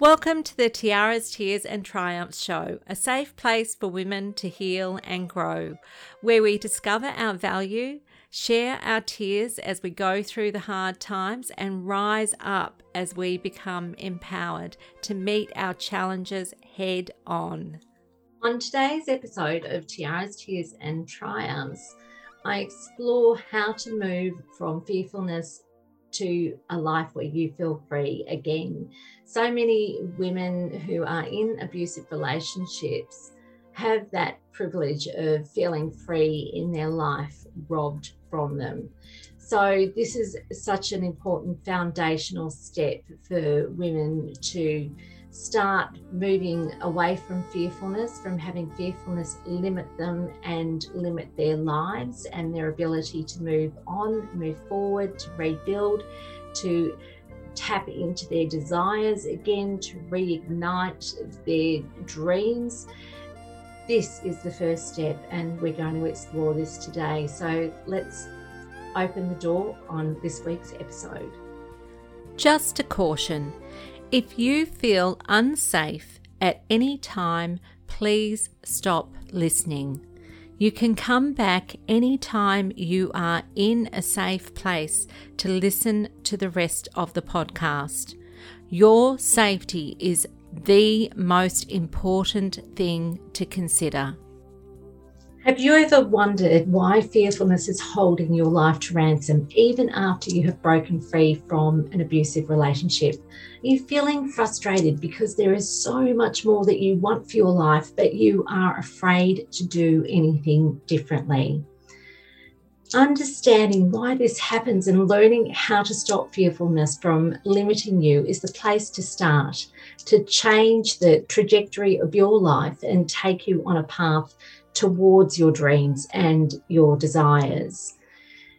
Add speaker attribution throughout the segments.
Speaker 1: Welcome to the Tiaras, Tears and Triumphs show, a safe place for women to heal and grow, where we discover our value, share our tears as we go through the hard times, and rise up as we become empowered to meet our challenges head on.
Speaker 2: On today's episode of Tiaras, Tears and Triumphs, I explore how to move from fearfulness to a life where you feel free again. So many women who are in abusive relationships have that privilege of feeling free in their life robbed from them. So, this is such an important foundational step for women to start moving away from fearfulness, from having fearfulness limit them and limit their lives and their ability to move on, move forward, to rebuild, to tap into their desires again, to reignite their dreams. This is the first step, and we're going to explore this today. So let's open the door on this week's episode.
Speaker 1: Just a caution if you feel unsafe at any time, please stop listening. You can come back anytime you are in a safe place to listen to the rest of the podcast. Your safety is the most important thing to consider.
Speaker 2: Have you ever wondered why fearfulness is holding your life to ransom even after you have broken free from an abusive relationship? Are you feeling frustrated because there is so much more that you want for your life, but you are afraid to do anything differently? Understanding why this happens and learning how to stop fearfulness from limiting you is the place to start to change the trajectory of your life and take you on a path towards your dreams and your desires.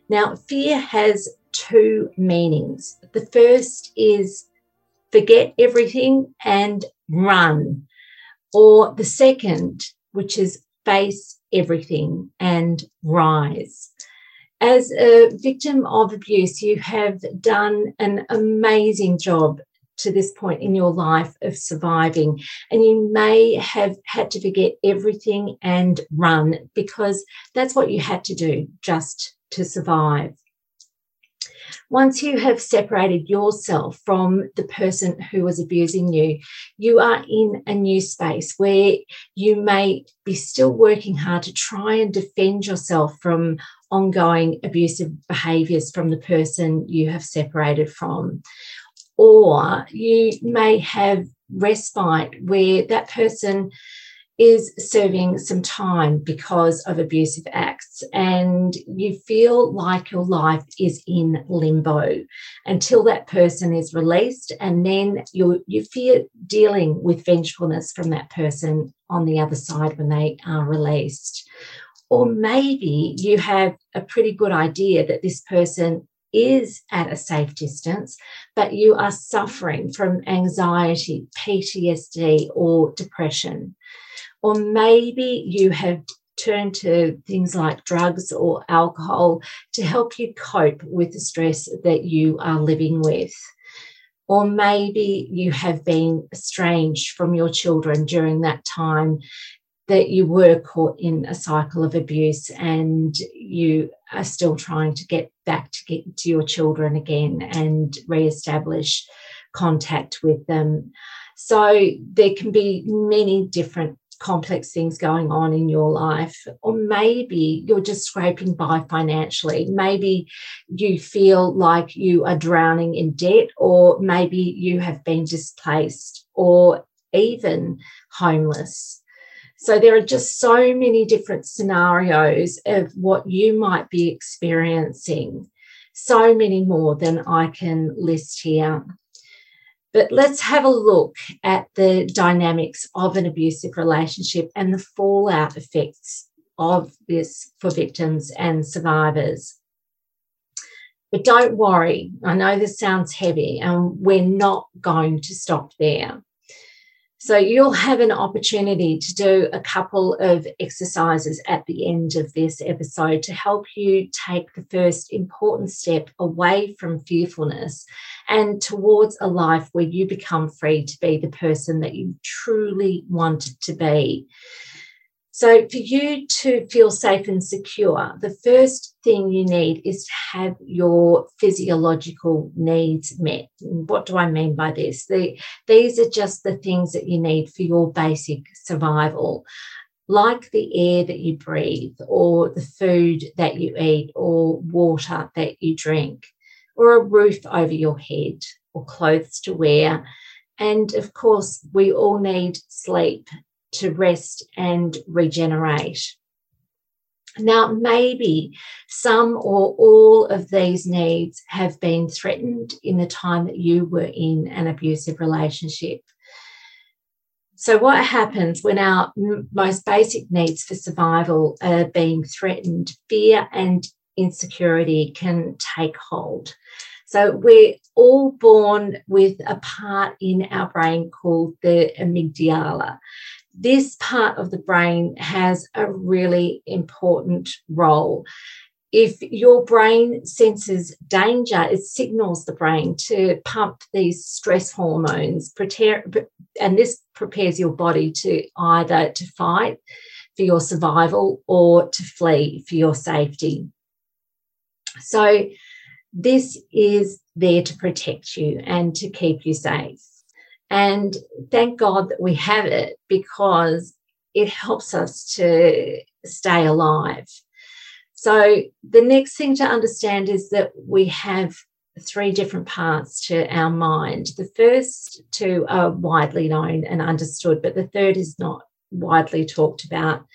Speaker 2: Now, fear has two meanings. The first is forget everything and run, or the second, which is face everything and rise. As a victim of abuse, you have done an amazing job to this point in your life of surviving. And you may have had to forget everything and run because that's what you had to do just to survive. Once you have separated yourself from the person who was abusing you, you are in a new space where you may be still working hard to try and defend yourself from ongoing abusive behaviors from the person you have separated from. Or you may have respite where that person is serving some time because of abusive acts. And you feel like your life is in limbo until that person is released. And then you you fear dealing with vengefulness from that person on the other side when they are released. Or maybe you have a pretty good idea that this person is at a safe distance, but you are suffering from anxiety, PTSD, or depression. Or maybe you have turned to things like drugs or alcohol to help you cope with the stress that you are living with. Or maybe you have been estranged from your children during that time that you were caught in a cycle of abuse and you are still trying to get back to get to your children again and re-establish contact with them so there can be many different complex things going on in your life or maybe you're just scraping by financially. Maybe you feel like you are drowning in debt or maybe you have been displaced or even homeless. So there are just so many different scenarios of what you might be experiencing, so many more than I can list here. But let's have a look at the dynamics of an abusive relationship and the fallout effects of this for victims and survivors. But don't worry, I know this sounds heavy, and we're not going to stop there. So you'll have an opportunity to do a couple of exercises at the end of this episode to help you take the first important step away from fearfulness and towards a life where you become free to be the person that you truly wanted to be. So, for you to feel safe and secure, the first thing you need is to have your physiological needs met. what do I mean by this? The, these are just the things that you need for your basic survival, like the air that you breathe, or the food that you eat, or water that you drink, or a roof over your head, or clothes to wear. And of course, we all need sleep to rest and regenerate. Now, maybe some or all of these needs have been threatened in the time that you were in an abusive relationship. So, what happens when our most basic needs for survival are being threatened? Fear and insecurity can take hold. So, we're all born with a part in our brain called the amygdala this part of the brain has a really important role. If your brain senses danger, it signals the brain to pump these stress hormones, and this prepares your body to either to fight for your survival or to flee for your safety. So, this is there to protect you and to keep you safe. And thank God that we have it because it helps us to stay alive. So, the next thing to understand is that we have three different parts to our mind. The first two are widely known and understood, but the third is not widely talked about,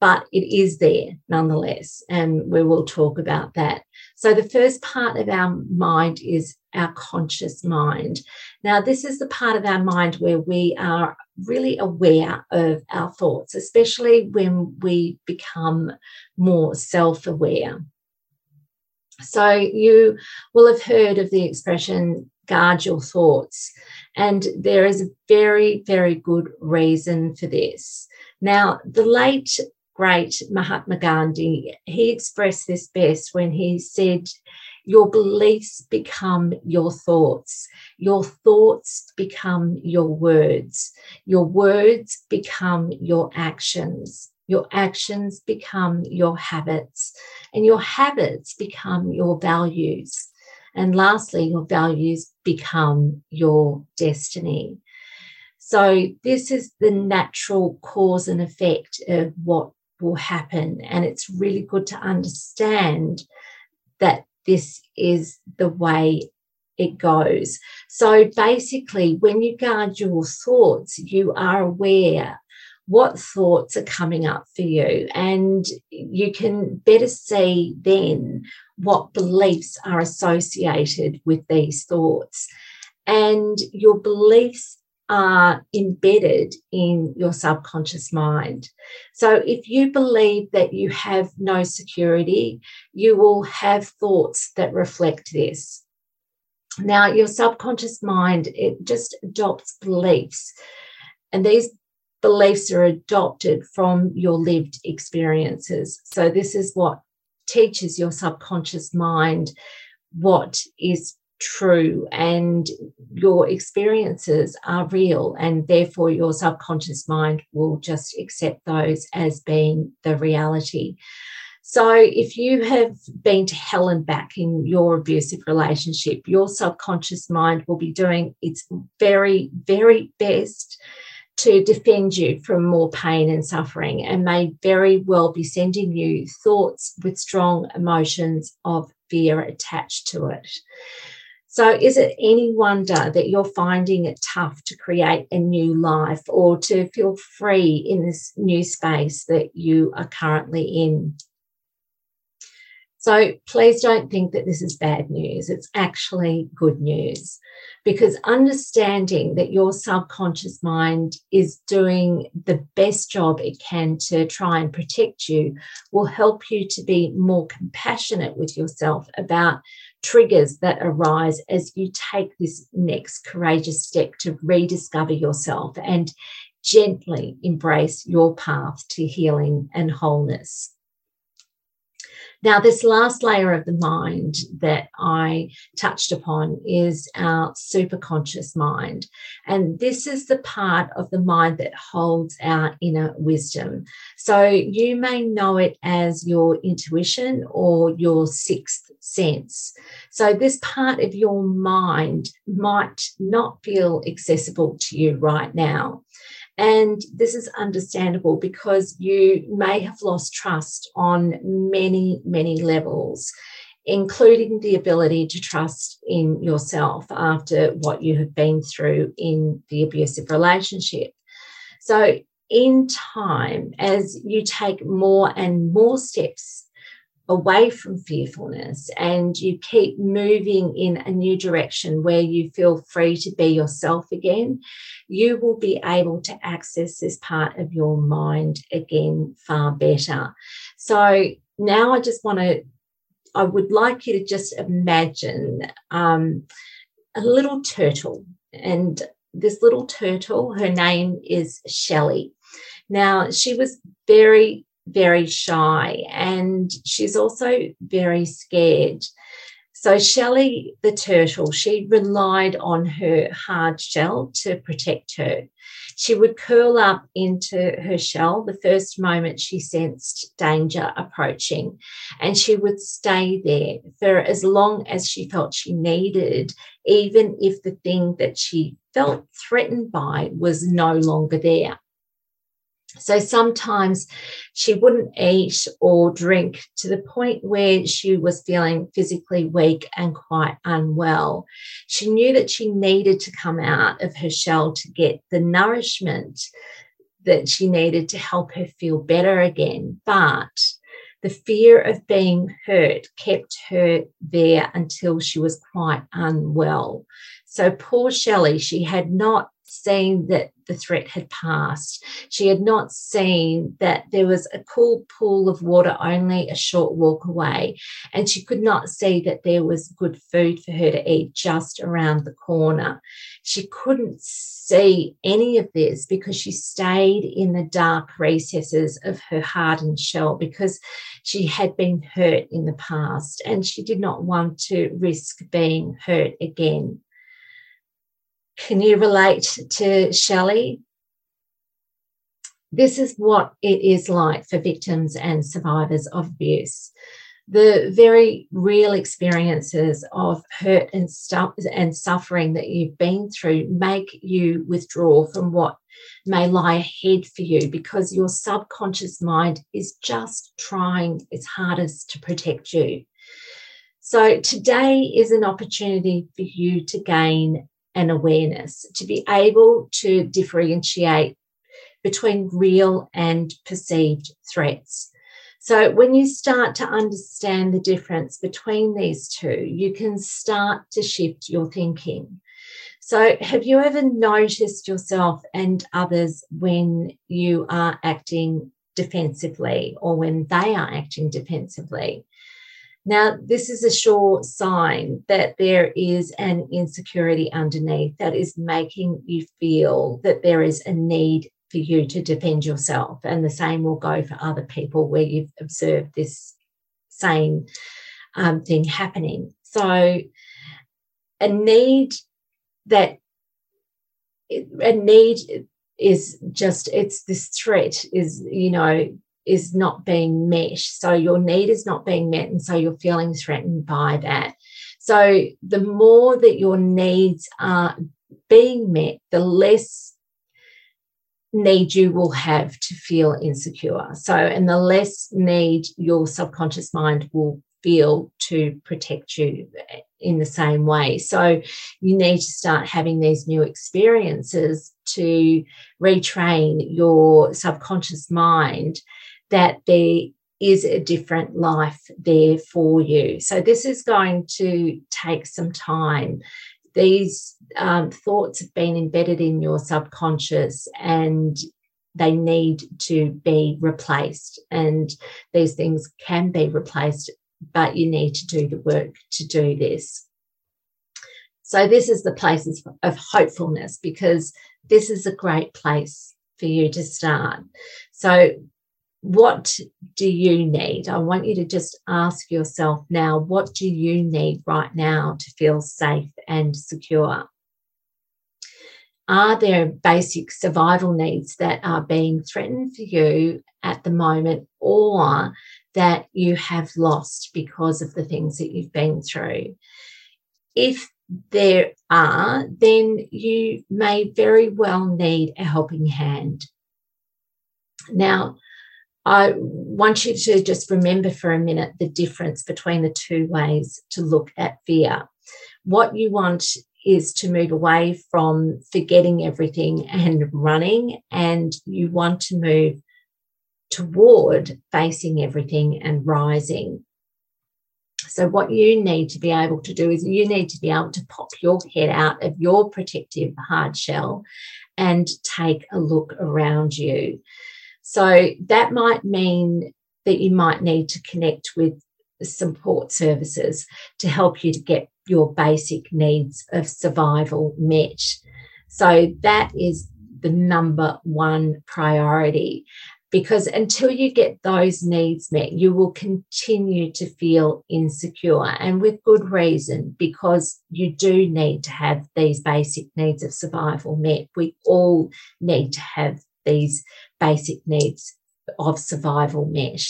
Speaker 2: but it is there nonetheless. And we will talk about that. So, the first part of our mind is our conscious mind. Now, this is the part of our mind where we are really aware of our thoughts, especially when we become more self aware. So, you will have heard of the expression guard your thoughts, and there is a very, very good reason for this. Now, the late great Mahatma Gandhi, he expressed this best when he said, Your beliefs become your thoughts. Your thoughts become your words. Your words become your actions. Your actions become your habits. And your habits become your values. And lastly, your values become your destiny. So, this is the natural cause and effect of what will happen. And it's really good to understand that this is the way it goes. So basically, when you guard your thoughts, you are aware what thoughts are coming up for you, and you can better see then what beliefs are associated with these thoughts. And your beliefs are embedded in your subconscious mind. So, if you believe that you have no security, you will have thoughts that reflect this. Now, your subconscious mind, it just adopts beliefs, and these beliefs are adopted from your lived experiences. So, this is what teaches your subconscious mind what is true and your experiences are real and therefore your subconscious mind will just accept those as being the reality. So if you have been to hell and back in your abusive relationship your subconscious mind will be doing its very very best to defend you from more pain and suffering and may very well be sending you thoughts with strong emotions of fear attached to it so, is it any wonder that you're finding it tough to create a new life or to feel free in this new space that you are currently in? So please don't think that this is bad news. It's actually good news because understanding that your subconscious mind is doing the best job it can to try and protect you will help you to be more compassionate with yourself about triggers that arise as you take this next courageous step to rediscover yourself and gently embrace your path to healing and wholeness. Now, this last layer of the mind that I touched upon is our superconscious mind. And this is the part of the mind that holds our inner wisdom. So you may know it as your intuition or your sixth sense. So this part of your mind might not feel accessible to you right now. And this is understandable because you may have lost trust on many, many levels, including the ability to trust in yourself after what you have been through in the abusive relationship. So, in time, as you take more and more steps away from fearfulness and you keep moving in a new direction where you feel free to be yourself again, you will be able to access this part of your mind again far better. So now I just want to, I would like you to just imagine um, a little turtle. And this little turtle, her name is Shelley. Now, she was very very shy and she's also very scared. So, Shelley the turtle, she relied on her hard shell to protect her. She would curl up into her shell the first moment she sensed danger approaching, and she would stay there for as long as she felt she needed, even if the thing that she felt threatened by was no longer there. So sometimes she wouldn't eat or drink to the point where she was feeling physically weak and quite unwell. She knew that she needed to come out of her shell to get the nourishment that she needed to help her feel better again. But the fear of being hurt kept her there until she was quite unwell. So poor Shelley, she had not seen that the threat had passed. She had not seen that there was a cool pool of water only a short walk away. And she could not see that there was good food for her to eat just around the corner. She couldn't see any of this because she stayed in the dark recesses of her hardened shell because she had been hurt in the past and she did not want to risk being hurt again. Can you relate to Shelley? This is what it is like for victims and survivors of abuse. The very real experiences of hurt and, stuff and suffering that you've been through make you withdraw from what may lie ahead for you because your subconscious mind is just trying its hardest to protect you. So, today is an opportunity for you to gain and awareness to be able to differentiate between real and perceived threats. So, when you start to understand the difference between these two, you can start to shift your thinking. So, have you ever noticed yourself and others when you are acting defensively or when they are acting defensively? Now, this is a sure sign that there is an insecurity underneath that is making you feel that there is a need for you to defend yourself. And the same will go for other people where you've observed this same um, thing happening. So, a need that a need is just it's this threat is you know is not being met. So your need is not being met. And so you're feeling threatened by that. So the more that your needs are being met, the less need you will have to feel insecure. So, and the less need your subconscious mind will feel to protect you in the same way. So, you need to start having these new experiences to retrain your subconscious mind that there is a different life there for you. So, this is going to take some time. These um, thoughts have been embedded in your subconscious and they need to be replaced. And these things can be replaced, but you need to do the work to do this. So, this is the places of hopefulness because this is a great place for you to start. So, what do you need? I want you to just ask yourself now, what do you need right now to feel safe and secure? Are there basic survival needs that are being threatened for you at the moment or that you have lost because of the things that you've been through? If there are, then you may very well need a helping hand. Now, I want you to just remember for a minute the difference between the two ways to look at fear. What you want is to move away from forgetting everything and running, and you want to move toward facing everything and rising. So, what you need to be able to do is you need to be able to pop your head out of your protective hard shell and take a look around you. So, that might mean that you might need to connect with support services to help you to get your basic needs of survival met. So, that is the number one priority because until you get those needs met, you will continue to feel insecure and with good reason, because you do need to have these basic needs of survival met. We all need to have these basic needs of survival met.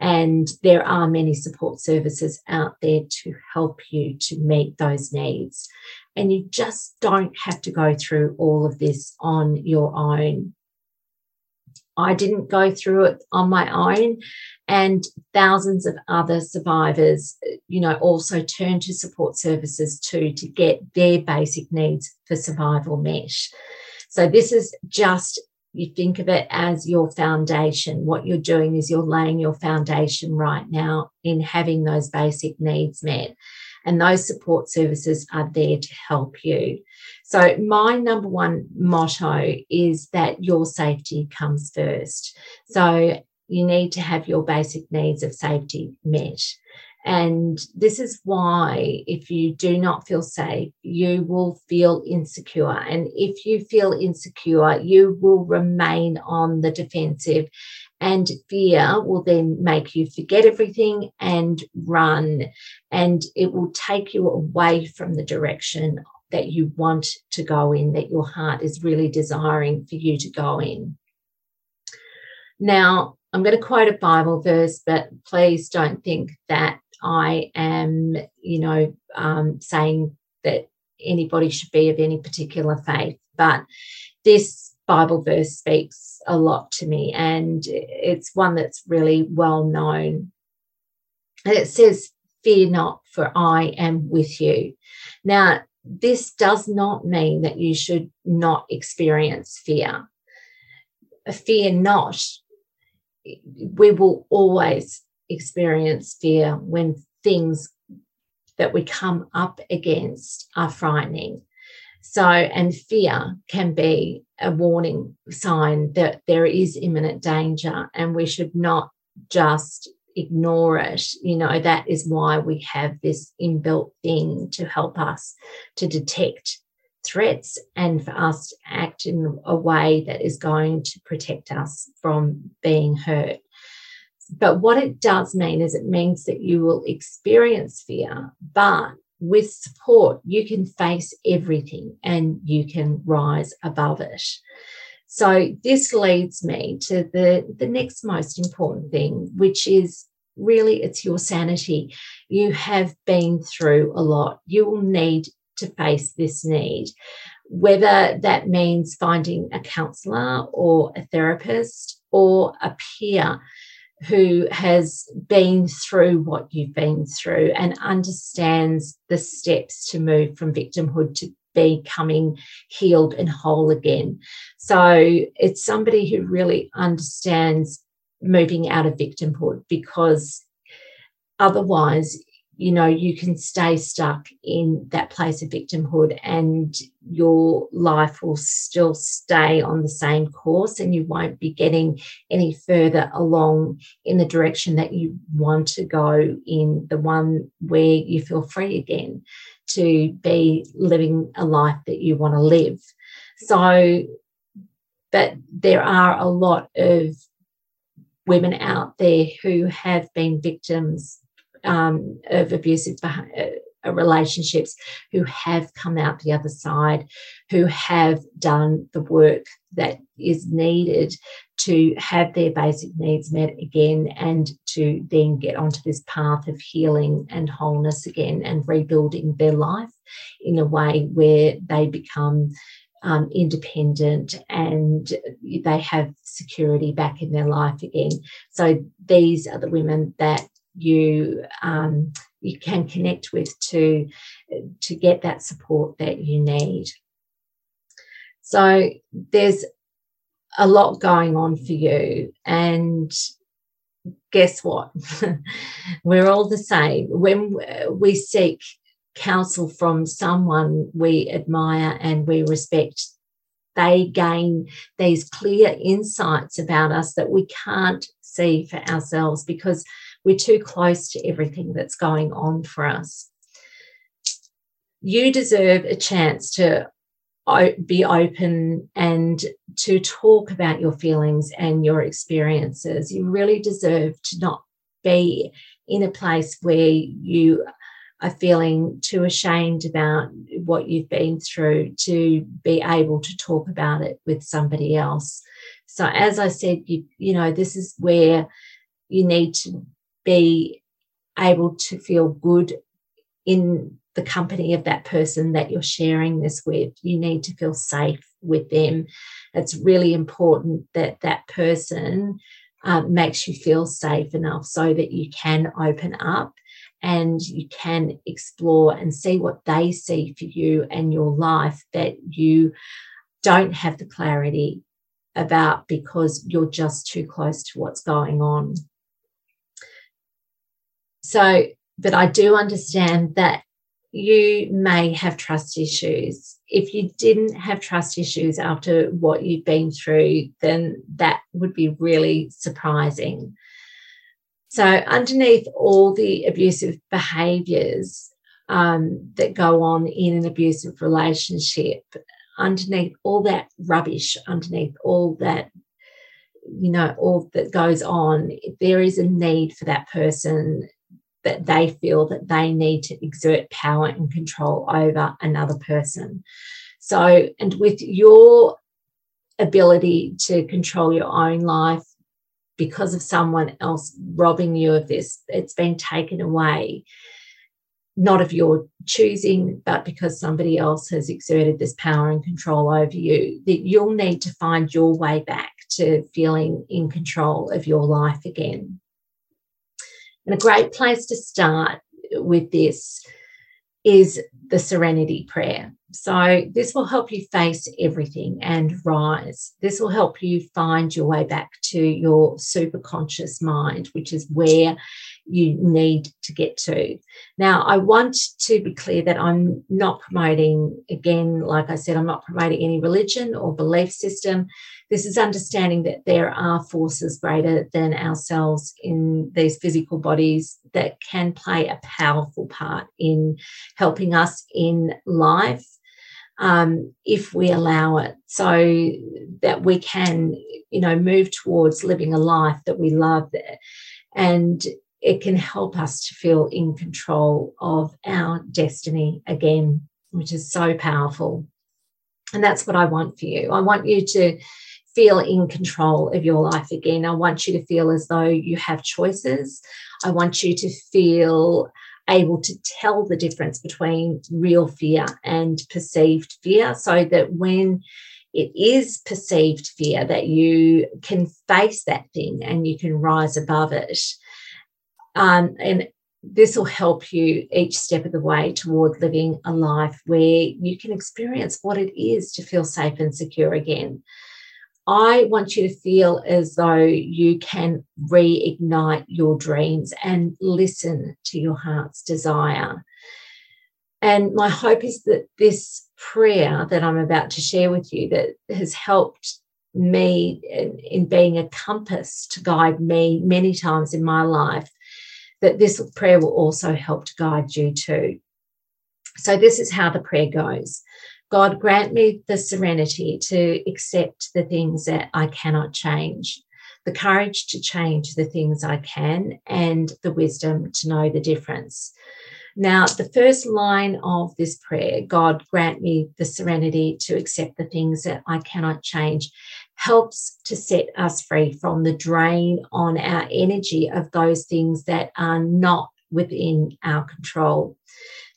Speaker 2: And there are many support services out there to help you to meet those needs. And you just don't have to go through all of this on your own. I didn't go through it on my own. And thousands of other survivors, you know, also turn to support services too to get their basic needs for survival met. So this is just you think of it as your foundation. What you're doing is you're laying your foundation right now in having those basic needs met. And those support services are there to help you. So, my number one motto is that your safety comes first. So, you need to have your basic needs of safety met. And this is why, if you do not feel safe, you will feel insecure. And if you feel insecure, you will remain on the defensive. And fear will then make you forget everything and run. And it will take you away from the direction that you want to go in, that your heart is really desiring for you to go in. Now, I'm going to quote a Bible verse, but please don't think that I am, you know, um, saying that anybody should be of any particular faith. But this Bible verse speaks a lot to me, and it's one that's really well known. And it says, Fear not, for I am with you. Now, this does not mean that you should not experience fear. Fear not. We will always experience fear when things that we come up against are frightening. So, and fear can be a warning sign that there is imminent danger, and we should not just ignore it. You know, that is why we have this inbuilt thing to help us to detect threats and for us to act in a way that is going to protect us from being hurt. But what it does mean is it means that you will experience fear, but with support, you can face everything and you can rise above it. So this leads me to the, the next most important thing, which is really it's your sanity. You have been through a lot. You will need to face this need, whether that means finding a counselor or a therapist or a peer who has been through what you've been through and understands the steps to move from victimhood to becoming healed and whole again. So it's somebody who really understands moving out of victimhood because otherwise you know you can stay stuck in that place of victimhood and your life will still stay on the same course and you won't be getting any further along in the direction that you want to go in the one where you feel free again to be living a life that you want to live. So but there are a lot of women out there who have been victims um, of abusive uh, relationships who have come out the other side, who have done the work that is needed to have their basic needs met again and to then get onto this path of healing and wholeness again and rebuilding their life in a way where they become um, independent and they have security back in their life again. So these are the women that you um, you can connect with to to get that support that you need. So there's a lot going on for you, and guess what? We're all the same. When we seek counsel from someone we admire and we respect, they gain these clear insights about us that we can't see for ourselves because we're too close to everything that's going on for us. You deserve a chance to be open and to talk about your feelings and your experiences. You really deserve to not be in a place where you are feeling too ashamed about what you've been through to be able to talk about it with somebody else. So, as I said, you, you know, this is where you need to be able to feel good in the company of that person that you're sharing this with. You need to feel safe with them. It's really important that that person uh, makes you feel safe enough so that you can open up and you can explore and see what they see for you and your life that you don't have the clarity about because you're just too close to what's going on. So, but I do understand that you may have trust issues. If you didn't have trust issues after what you've been through, then that would be really surprising. So, underneath all the abusive behaviors um, that go on in an abusive relationship, underneath all that rubbish, underneath all that, you know, all that goes on, there is a need for that person that they feel that they need to exert power and control over another person. So, and with your ability to control your own life because of someone else robbing you of this, it's been taken away, not of your choosing, but because somebody else has exerted this power and control over you, that you'll need to find your way back to feeling in control of your life again. And a great place to start with this is the serenity prayer. So, this will help you face everything and rise. This will help you find your way back to your super conscious mind, which is where you need to get to. Now, I want to be clear that I'm not promoting, again, like I said, I'm not promoting any religion or belief system. This is understanding that there are forces greater than ourselves in these physical bodies that can play a powerful part in helping us in life um, if we allow it, so that we can, you know, move towards living a life that we love, and it can help us to feel in control of our destiny again, which is so powerful. And that's what I want for you. I want you to feel in control of your life again. I want you to feel as though you have choices. I want you to feel able to tell the difference between real fear and perceived fear so that when it is perceived fear that you can face that thing and you can rise above it um, and this will help you each step of the way toward living a life where you can experience what it is to feel safe and secure again I want you to feel as though you can reignite your dreams and listen to your heart's desire. And my hope is that this prayer that I'm about to share with you that has helped me in, in being a compass to guide me many times in my life, that this prayer will also help to guide you too. So, this is how the prayer goes God, grant me the serenity to accept the things that I cannot change, the courage to change the things I can, and the wisdom to know the difference. Now, the first line of this prayer, God grant me the serenity to accept the things that I cannot change, helps to set us free from the drain on our energy of those things that are not within our control.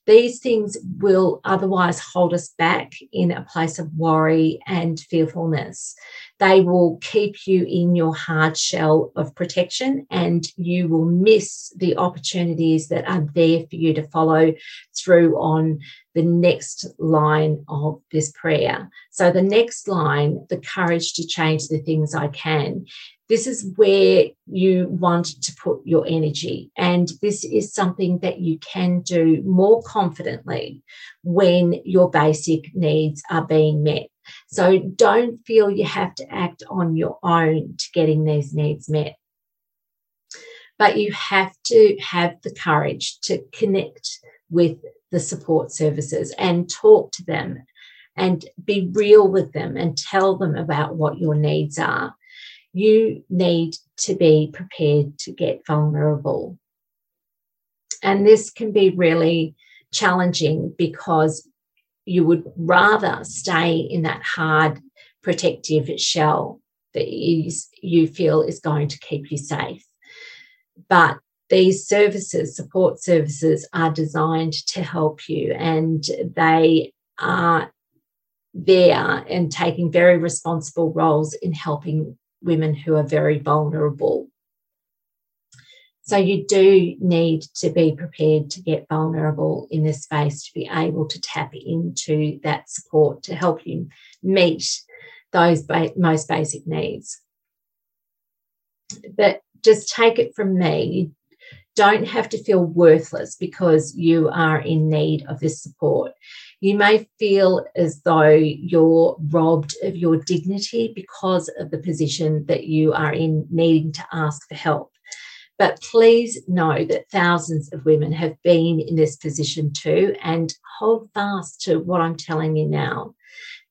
Speaker 2: These things will otherwise hold us back in a place of worry and fearfulness. They will keep you in your hard shell of protection and you will miss the opportunities that are there for you to follow through on the next line of this prayer. So, the next line, the courage to change the things I can, this is where you want to put your energy. And this is something that you can do more confidently when your basic needs are being met. So don't feel you have to act on your own to getting these needs met. But you have to have the courage to connect with the support services and talk to them and be real with them and tell them about what your needs are you need to be prepared to get vulnerable. And this can be really challenging because you would rather stay in that hard protective shell that you, you feel is going to keep you safe. But these services, support services, are designed to help you and they are there and taking very responsible roles in helping women who are very vulnerable. So you do need to be prepared to get vulnerable in this space to be able to tap into that support to help you meet those ba- most basic needs. But just take it from me, you don't have to feel worthless because you are in need of this support. You may feel as though you're robbed of your dignity because of the position that you are in, needing to ask for help. But please know that thousands of women have been in this position too, and hold fast to what I'm telling you now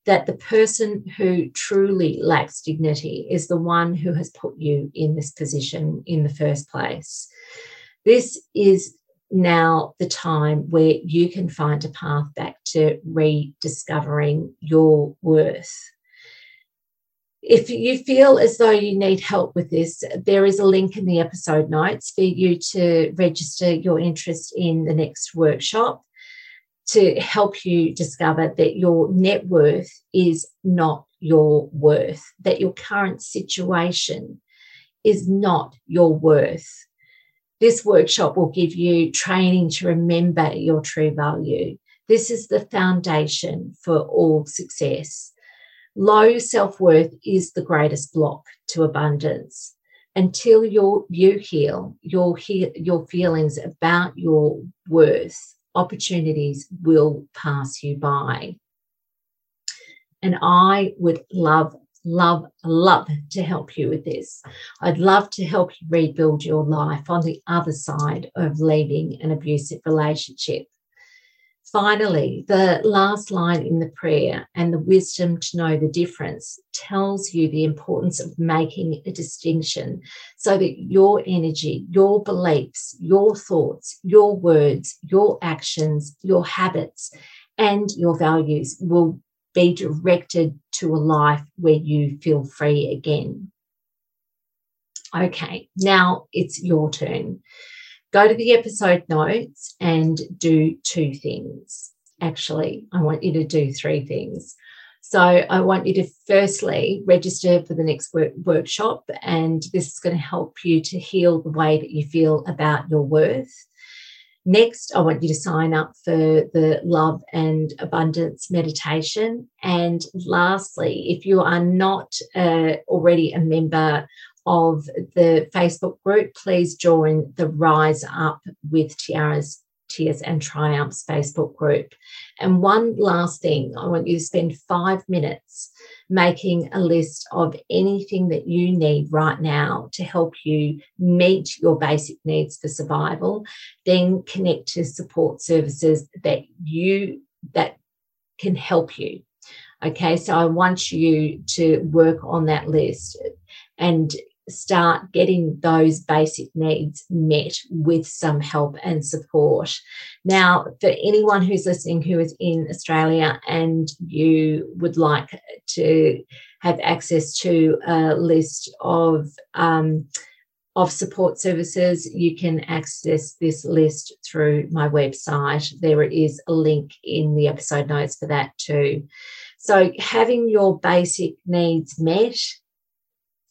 Speaker 2: that the person who truly lacks dignity is the one who has put you in this position in the first place. This is now the time where you can find a path back to rediscovering your worth. If you feel as though you need help with this, there is a link in the episode notes for you to register your interest in the next workshop to help you discover that your net worth is not your worth, that your current situation is not your worth this workshop will give you training to remember your true value. This is the foundation for all success. Low self worth is the greatest block to abundance. Until you you heal your, your feelings about your worth, opportunities will pass you by. And I would love love, love to help you with this. I'd love to help you rebuild your life on the other side of leaving an abusive relationship. Finally, the last line in the prayer and the wisdom to know the difference tells you the importance of making a distinction so that your energy, your beliefs, your thoughts, your words, your actions, your habits, and your values will be directed to a life where you feel free again. Okay, now it's your turn. Go to the episode notes and do two things. Actually, I want you to do three things. So, I want you to firstly register for the next work- workshop, and this is going to help you to heal the way that you feel about your worth. Next, I want you to sign up for the Love and Abundance meditation. And lastly, if you are not uh, already a member of the Facebook group, please join the Rise Up with Tiaras, Tears and Triumphs Facebook group. And one last thing, I want you to spend five minutes making a list of anything that you need right now to help you meet your basic needs for survival, then connect to support services that you that can help you. Okay, so I want you to work on that list and start getting those basic needs met with some help and support. Now, for anyone who's listening who is in Australia and you would like to have access to a list of um, of support services, you can access this list through my website. There is a link in the episode notes for that too. So, having your basic needs met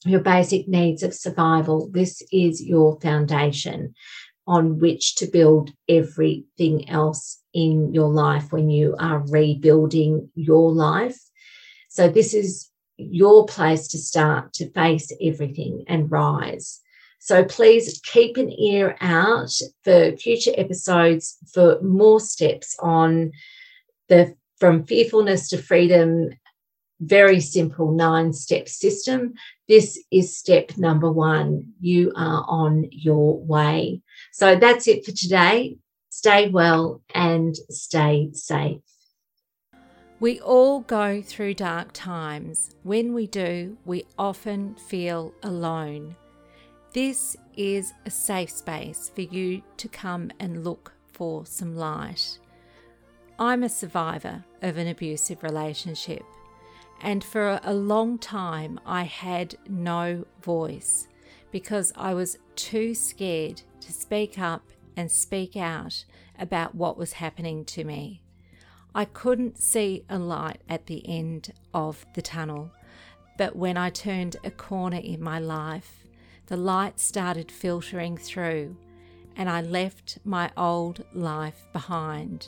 Speaker 2: your basic needs of survival. This is your foundation on which to build everything else in your life when you are rebuilding your life. So, this is your place to start to face everything and rise. So, please keep an ear out for future episodes for more steps on the from fearfulness to freedom very simple nine step system. This is step number one. You are on your way. So that's it for today. Stay well and stay safe.
Speaker 1: We all go through dark times. When we do, we often feel alone. This is a safe space for you to come and look for some light. I'm a survivor of an abusive relationship. And for a long time, I had no voice because I was too scared to speak up and speak out about what was happening to me. I couldn't see a light at the end of the tunnel, but when I turned a corner in my life, the light started filtering through and I left my old life behind.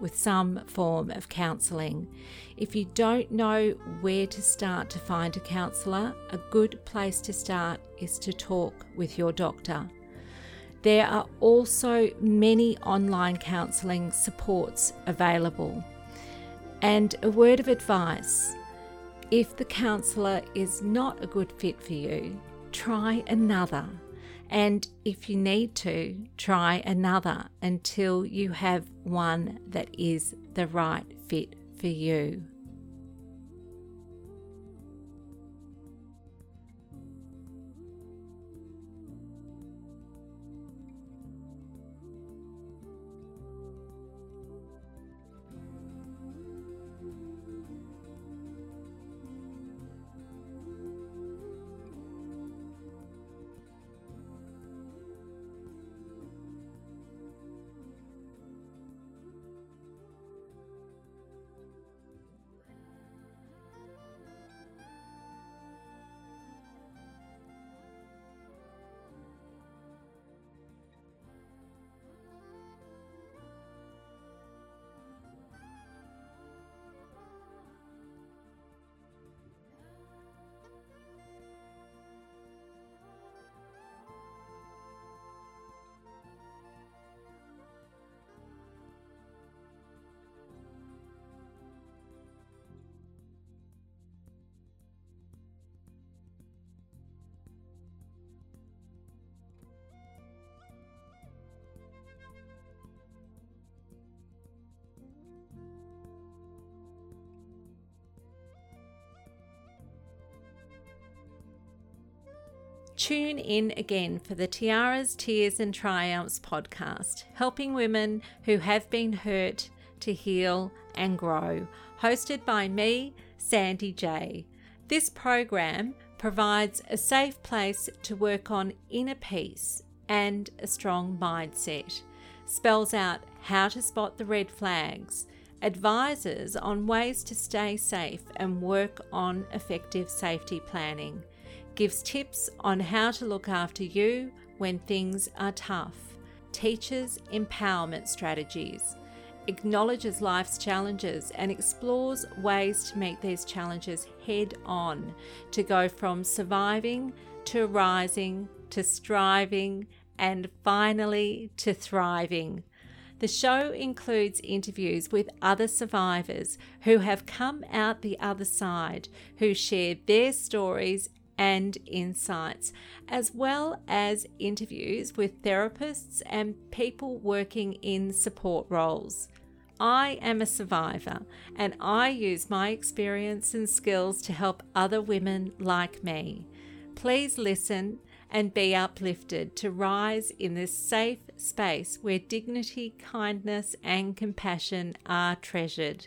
Speaker 1: with some form of counselling. If you don't know where to start to find a counsellor, a good place to start is to talk with your doctor. There are also many online counselling supports available. And a word of advice if the counsellor is not a good fit for you, try another. And if you need to, try another until you have one that is the right fit for you. Tune in again for the Tiaras, Tears and Triumphs podcast, helping women who have been hurt to heal and grow, hosted by me, Sandy J. This program provides a safe place to work on inner peace and a strong mindset, spells out how to spot the red flags, advises on ways to stay safe and work on effective safety planning, gives tips on how to look after you when things are tough, teaches empowerment strategies, acknowledges life's challenges and explores ways to meet these challenges head on to go from surviving to rising to striving and finally to thriving. The show includes interviews with other survivors who have come out the other side, who share their stories and insights, as well as interviews with therapists and people working in support roles. I am a survivor and I use my experience and skills to help other women like me. Please listen and be uplifted to rise in this safe space where dignity, kindness, and compassion are treasured.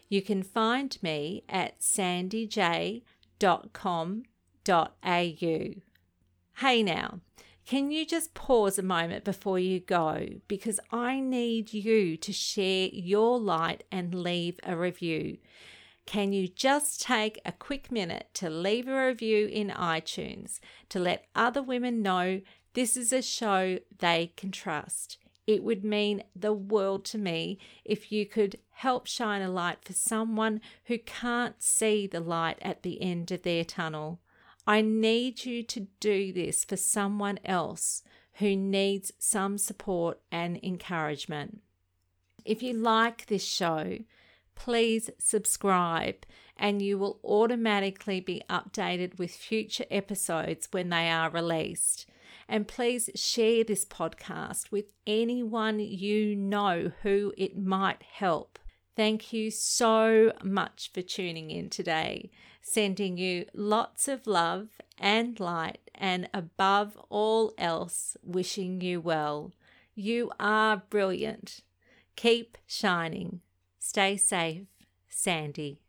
Speaker 1: You can find me at sandyj.com.au. Hey now, can you just pause a moment before you go? Because I need you to share your light and leave a review. Can you just take a quick minute to leave a review in iTunes to let other women know this is a show they can trust? It would mean the world to me if you could help shine a light for someone who can't see the light at the end of their tunnel. I need you to do this for someone else who needs some support and encouragement. If you like this show, please subscribe and you will automatically be updated with future episodes when they are released. And please share this podcast with anyone you know who it might help. Thank you so much for tuning in today. Sending you lots of love and light, and above all else, wishing you well. You are brilliant. Keep shining. Stay safe, Sandy.